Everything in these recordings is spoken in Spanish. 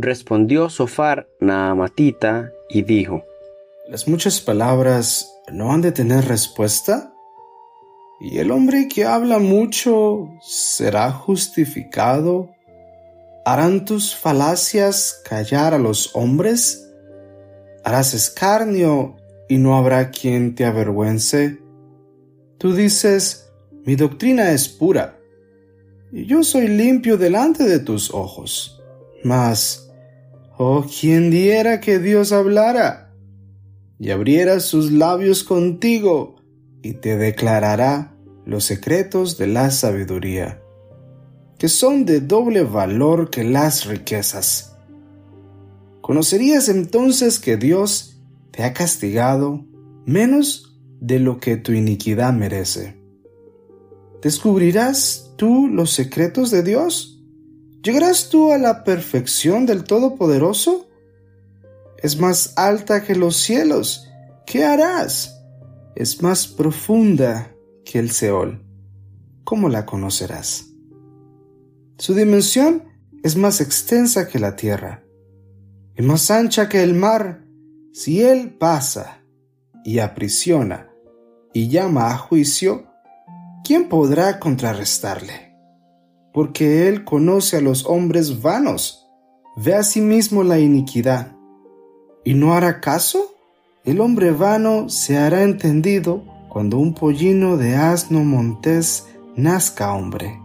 Respondió Sofar Naamatita y dijo, ¿Las muchas palabras no han de tener respuesta? ¿Y el hombre que habla mucho será justificado? ¿Harán tus falacias callar a los hombres? ¿Harás escarnio y no habrá quien te avergüence? Tú dices, mi doctrina es pura, y yo soy limpio delante de tus ojos. Mas, Oh, quien diera que Dios hablara y abriera sus labios contigo y te declarará los secretos de la sabiduría, que son de doble valor que las riquezas. Conocerías entonces que Dios te ha castigado menos de lo que tu iniquidad merece. ¿Descubrirás tú los secretos de Dios? ¿Llegarás tú a la perfección del Todopoderoso? Es más alta que los cielos. ¿Qué harás? Es más profunda que el Seol. ¿Cómo la conocerás? Su dimensión es más extensa que la tierra y más ancha que el mar. Si él pasa y aprisiona y llama a juicio, ¿quién podrá contrarrestarle? Porque Él conoce a los hombres vanos, ve a sí mismo la iniquidad. ¿Y no hará caso? El hombre vano se hará entendido cuando un pollino de asno montés nazca hombre.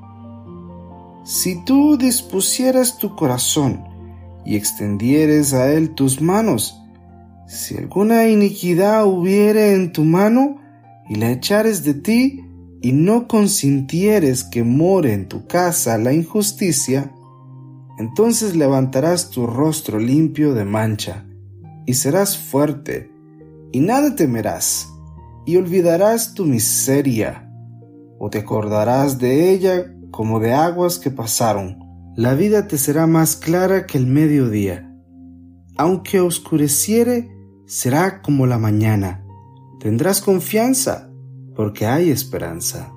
Si tú dispusieras tu corazón y extendieres a él tus manos, si alguna iniquidad hubiere en tu mano y la echares de ti, y no consintieres que more en tu casa la injusticia, entonces levantarás tu rostro limpio de mancha, y serás fuerte, y nada temerás, y olvidarás tu miseria, o te acordarás de ella como de aguas que pasaron. La vida te será más clara que el mediodía. Aunque oscureciere, será como la mañana. Tendrás confianza porque hay esperanza.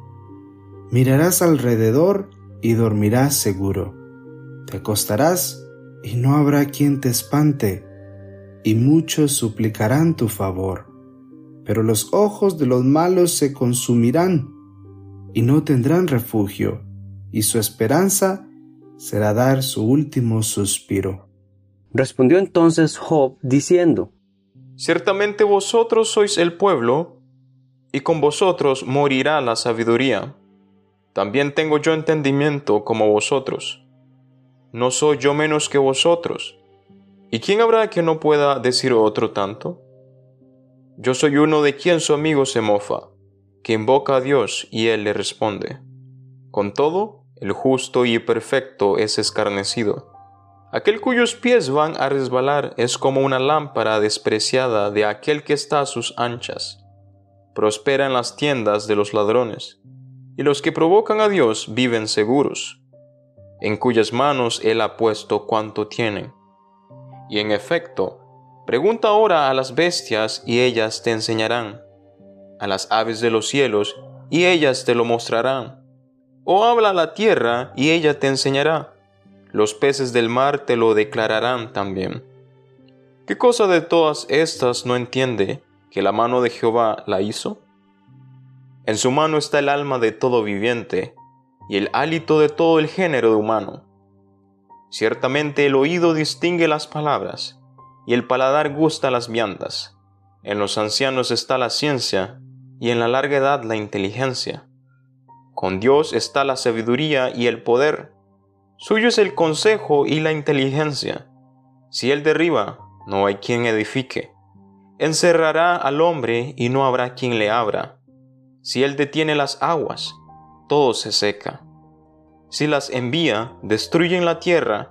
Mirarás alrededor y dormirás seguro. Te acostarás y no habrá quien te espante, y muchos suplicarán tu favor. Pero los ojos de los malos se consumirán, y no tendrán refugio, y su esperanza será dar su último suspiro. Respondió entonces Job diciendo, Ciertamente vosotros sois el pueblo y con vosotros morirá la sabiduría. También tengo yo entendimiento como vosotros. No soy yo menos que vosotros. ¿Y quién habrá que no pueda decir otro tanto? Yo soy uno de quien su amigo se mofa, que invoca a Dios y él le responde. Con todo, el justo y perfecto es escarnecido. Aquel cuyos pies van a resbalar es como una lámpara despreciada de aquel que está a sus anchas prospera en las tiendas de los ladrones, y los que provocan a Dios viven seguros, en cuyas manos Él ha puesto cuanto tienen. Y en efecto, pregunta ahora a las bestias y ellas te enseñarán, a las aves de los cielos y ellas te lo mostrarán, o habla a la tierra y ella te enseñará, los peces del mar te lo declararán también. ¿Qué cosa de todas estas no entiende que la mano de Jehová la hizo? En su mano está el alma de todo viviente y el hálito de todo el género de humano. Ciertamente el oído distingue las palabras y el paladar gusta las viandas. En los ancianos está la ciencia y en la larga edad la inteligencia. Con Dios está la sabiduría y el poder. Suyo es el consejo y la inteligencia. Si Él derriba, no hay quien edifique. Encerrará al hombre y no habrá quien le abra. Si él detiene las aguas, todo se seca. Si las envía, destruyen la tierra.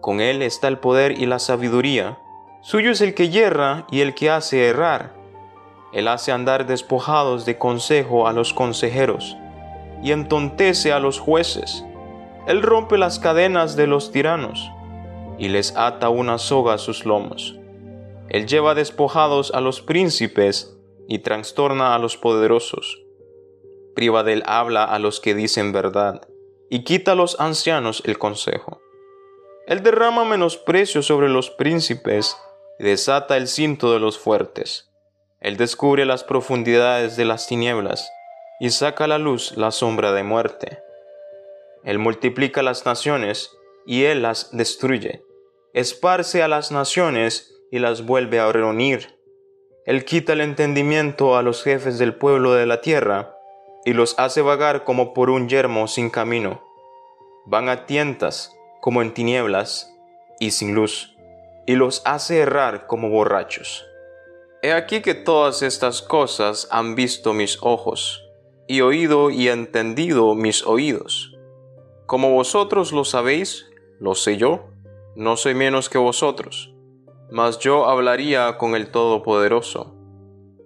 Con él está el poder y la sabiduría. Suyo es el que yerra y el que hace errar. Él hace andar despojados de consejo a los consejeros y entontece a los jueces. Él rompe las cadenas de los tiranos y les ata una soga a sus lomos. Él lleva despojados a los príncipes y trastorna a los poderosos. Priva del habla a los que dicen verdad y quita a los ancianos el consejo. Él derrama menosprecio sobre los príncipes y desata el cinto de los fuertes. Él descubre las profundidades de las tinieblas y saca a la luz la sombra de muerte. Él multiplica las naciones y él las destruye. Esparce a las naciones y las vuelve a reunir. Él quita el entendimiento a los jefes del pueblo de la tierra y los hace vagar como por un yermo sin camino. Van a tientas como en tinieblas y sin luz, y los hace errar como borrachos. He aquí que todas estas cosas han visto mis ojos, y oído y entendido mis oídos. Como vosotros lo sabéis, lo sé yo, no soy menos que vosotros, mas yo hablaría con el Todopoderoso,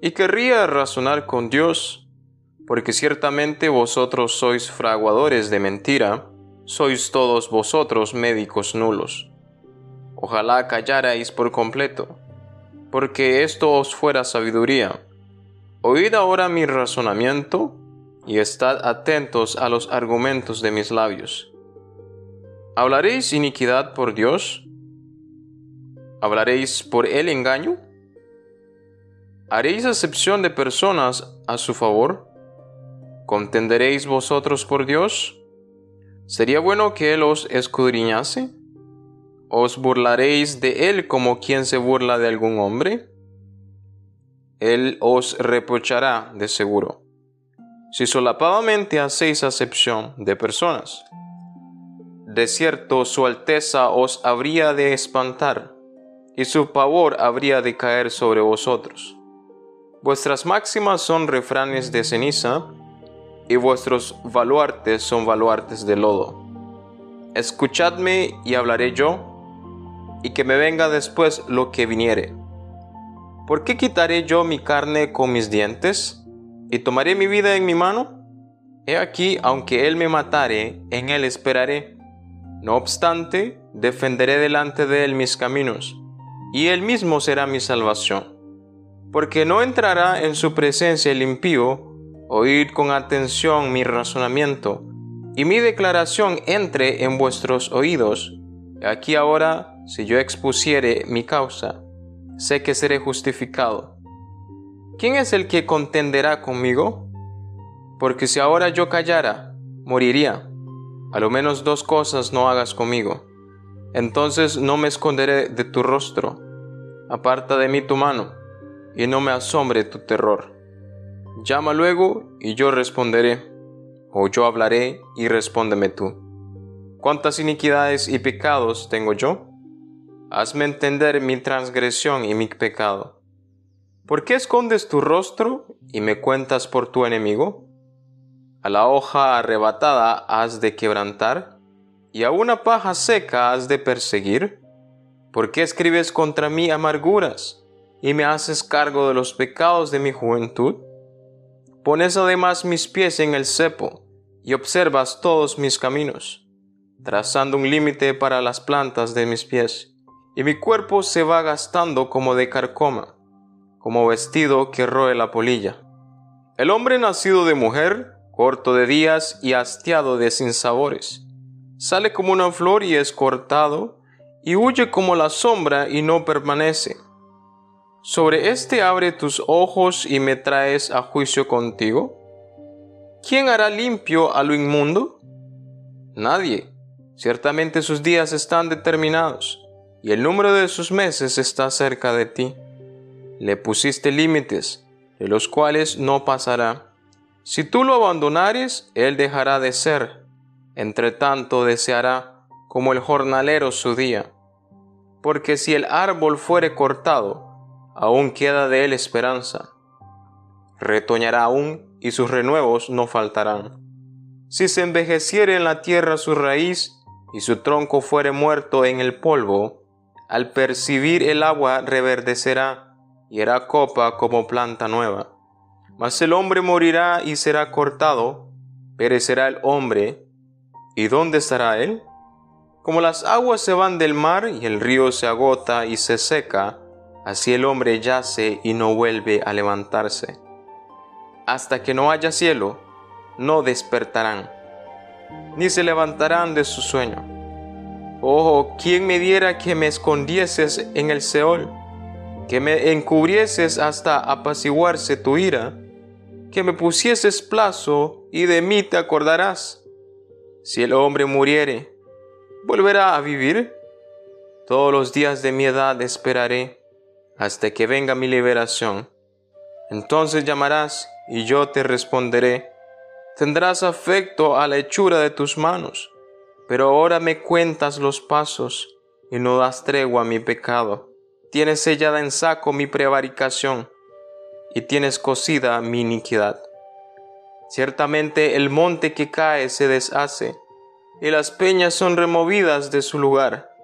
y querría razonar con Dios, porque ciertamente vosotros sois fraguadores de mentira, sois todos vosotros médicos nulos. Ojalá callarais por completo, porque esto os fuera sabiduría. Oíd ahora mi razonamiento, y estad atentos a los argumentos de mis labios. ¿Hablaréis iniquidad por Dios? ¿Hablaréis por el engaño? ¿Haréis acepción de personas a su favor? ¿Contenderéis vosotros por Dios? ¿Sería bueno que Él os escudriñase? ¿Os burlaréis de Él como quien se burla de algún hombre? Él os reprochará de seguro si solapadamente hacéis acepción de personas. De cierto, su alteza os habría de espantar, y su pavor habría de caer sobre vosotros. Vuestras máximas son refranes de ceniza, y vuestros baluartes son baluartes de lodo. Escuchadme y hablaré yo, y que me venga después lo que viniere. ¿Por qué quitaré yo mi carne con mis dientes? y tomaré mi vida en mi mano? He aquí, aunque él me matare, en él esperaré. No obstante, defenderé delante de él mis caminos, y él mismo será mi salvación. Porque no entrará en su presencia el impío, oíd con atención mi razonamiento, y mi declaración entre en vuestros oídos. Aquí ahora, si yo expusiere mi causa, sé que seré justificado ¿quién es el que contenderá conmigo? Porque si ahora yo callara, moriría. A lo menos dos cosas no hagas conmigo. Entonces no me esconderé de tu rostro. Aparta de mí tu mano, y no me asombre tu terror. Llama luego, y yo responderé, o yo hablaré, y respóndeme tú. ¿Cuántas iniquidades y pecados tengo yo? Hazme entender mi transgresión y mi pecado ¿Por qué escondes tu rostro y me cuentas por tu enemigo? A la hoja arrebatada has de quebrantar, y a una paja seca has de perseguir. ¿Por qué escribes contra mí amarguras y me haces cargo de los pecados de mi juventud? Pones además mis pies en el cepo y observas todos mis caminos, trazando un límite para las plantas de mis pies, y mi cuerpo se va gastando como de carcoma como vestido que roe la polilla. El hombre nacido de mujer, corto de días y hastiado de sinsabores, sale como una flor y es cortado, y huye como la sombra y no permanece. Sobre éste abre tus ojos y me traes a juicio contigo. ¿Quién hará limpio a lo inmundo? Nadie. Ciertamente sus días están determinados, y el número de sus meses está cerca de ti le pusiste límites, de los cuales no pasará. Si tú lo abandonares, él dejará de ser. Entre tanto deseará, como el jornalero su día. Porque si el árbol fuere cortado, aún queda de él esperanza. Retoñará aún, y sus renuevos no faltarán. Si se envejeciere en la tierra su raíz, y su tronco fuere muerto en el polvo, al percibir el agua reverdecerá y era copa como planta nueva. Mas el hombre morirá y será cortado, perecerá el hombre, ¿y dónde estará él? Como las aguas se van del mar y el río se agota y se seca, así el hombre yace y no vuelve a levantarse. Hasta que no haya cielo, no despertarán, ni se levantarán de su sueño Oh, ¿quién me diera que me escondieses en el Seol? Que me encubrieses hasta apaciguarse tu ira, que me pusieses plazo y de mí te acordarás. Si el hombre muriere, ¿volverá a vivir? Todos los días de mi edad esperaré hasta que venga mi liberación. Entonces llamarás y yo te responderé. Tendrás afecto a la hechura de tus manos, pero ahora me cuentas los pasos y no das tregua a mi pecado. Tienes sellada en saco mi prevaricación y tienes cosida mi iniquidad. Ciertamente el monte que cae se deshace y las peñas son removidas de su lugar.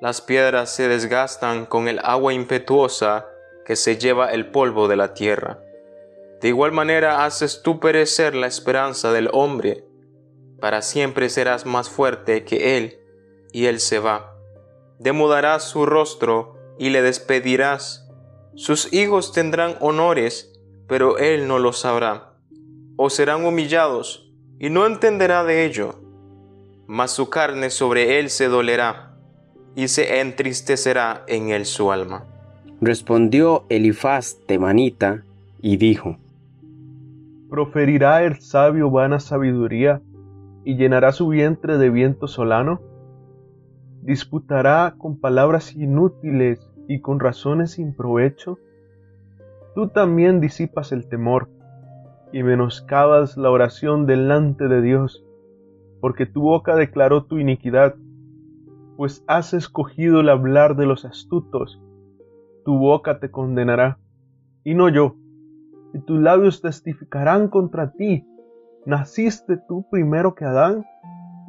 Las piedras se desgastan con el agua impetuosa que se lleva el polvo de la tierra. De igual manera haces tú perecer la esperanza del hombre. Para siempre serás más fuerte que él, y él se va. Demudarás su rostro y le despedirás. Sus hijos tendrán honores, pero él no lo sabrá. O serán humillados, y no entenderá de ello. Mas su carne sobre él se dolerá, y se entristecerá en él su alma. Respondió Elifaz temanita y dijo, ¿Proferirá el sabio vana sabiduría y llenará su vientre de viento solano? ¿Disputará con palabras inútiles y con razones sin provecho? Tú también disipas el temor y menoscabas la oración delante de Dios, porque tu boca declaró tu iniquidad, pues has escogido el hablar de los astutos, tu boca te condenará, y no yo y tus labios testificarán contra ti. ¿Naciste tú primero que Adán?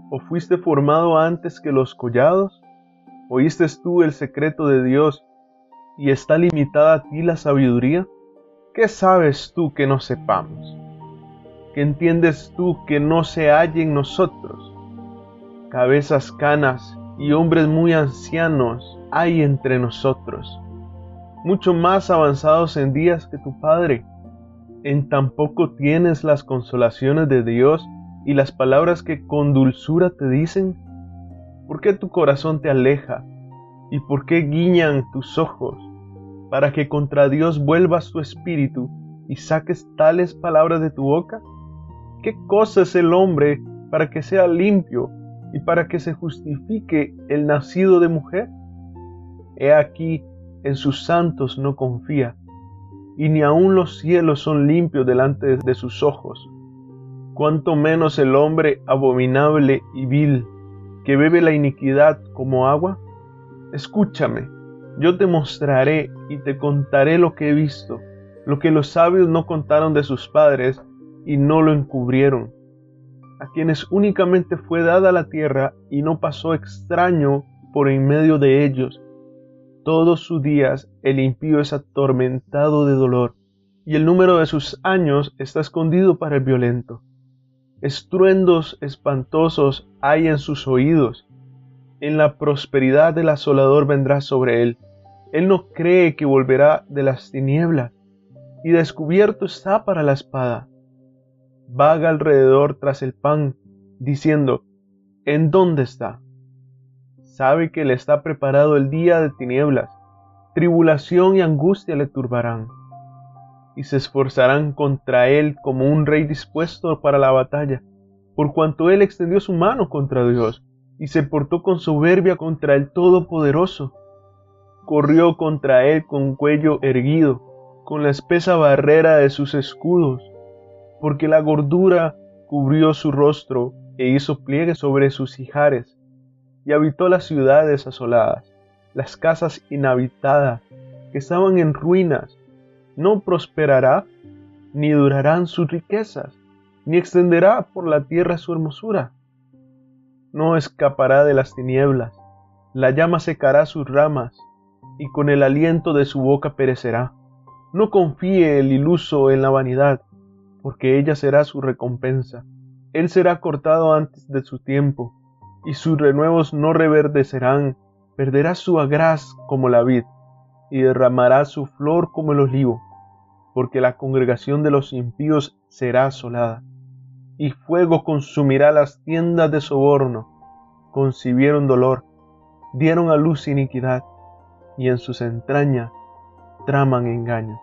¿O fuiste formado antes que los collados? ¿Oíste tú el secreto de Dios y está limitada a ti la sabiduría? ¿Qué sabes tú que no sepamos? ¿Qué entiendes tú que no se halle en nosotros? Cabezas canas y hombres muy ancianos hay entre nosotros, mucho más avanzados en días que tu Padre en tan poco tienes las consolaciones de Dios y las palabras que con dulzura te dicen? ¿Por qué tu corazón te aleja? ¿Y por qué guiñan tus ojos? Para que contra Dios vuelvas tu espíritu y saques tales palabras de tu boca? ¿Qué cosa es el hombre para que sea limpio y para que se justifique el nacido de mujer? He aquí, en sus santos no confía y ni aun los cielos son limpios delante de sus ojos. Cuanto menos el hombre abominable y vil, que bebe la iniquidad como agua. Escúchame, yo te mostraré y te contaré lo que he visto, lo que los sabios no contaron de sus padres y no lo encubrieron, a quienes únicamente fue dada la tierra y no pasó extraño por en medio de ellos, todos sus días el impío es atormentado de dolor, y el número de sus años está escondido para el violento. Estruendos espantosos hay en sus oídos. En la prosperidad del asolador vendrá sobre él. Él no cree que volverá de las tinieblas, y descubierto está para la espada. Vaga alrededor tras el pan, diciendo, ¿En dónde está? sabe que le está preparado el día de tinieblas, tribulación y angustia le turbarán, y se esforzarán contra él como un rey dispuesto para la batalla, por cuanto él extendió su mano contra Dios, y se portó con soberbia contra el Todopoderoso. Corrió contra él con cuello erguido, con la espesa barrera de sus escudos, porque la gordura cubrió su rostro e hizo pliegue sobre sus hijares y habitó las ciudades asoladas, las casas inhabitadas que estaban en ruinas. No prosperará, ni durarán sus riquezas, ni extenderá por la tierra su hermosura. No escapará de las tinieblas, la llama secará sus ramas, y con el aliento de su boca perecerá. No confíe el iluso en la vanidad, porque ella será su recompensa. Él será cortado antes de su tiempo, y sus renuevos no reverdecerán, perderá su agraz como la vid, y derramará su flor como el olivo, porque la congregación de los impíos será asolada, y fuego consumirá las tiendas de soborno, concibieron dolor, dieron a luz iniquidad, y en sus entrañas traman engaño.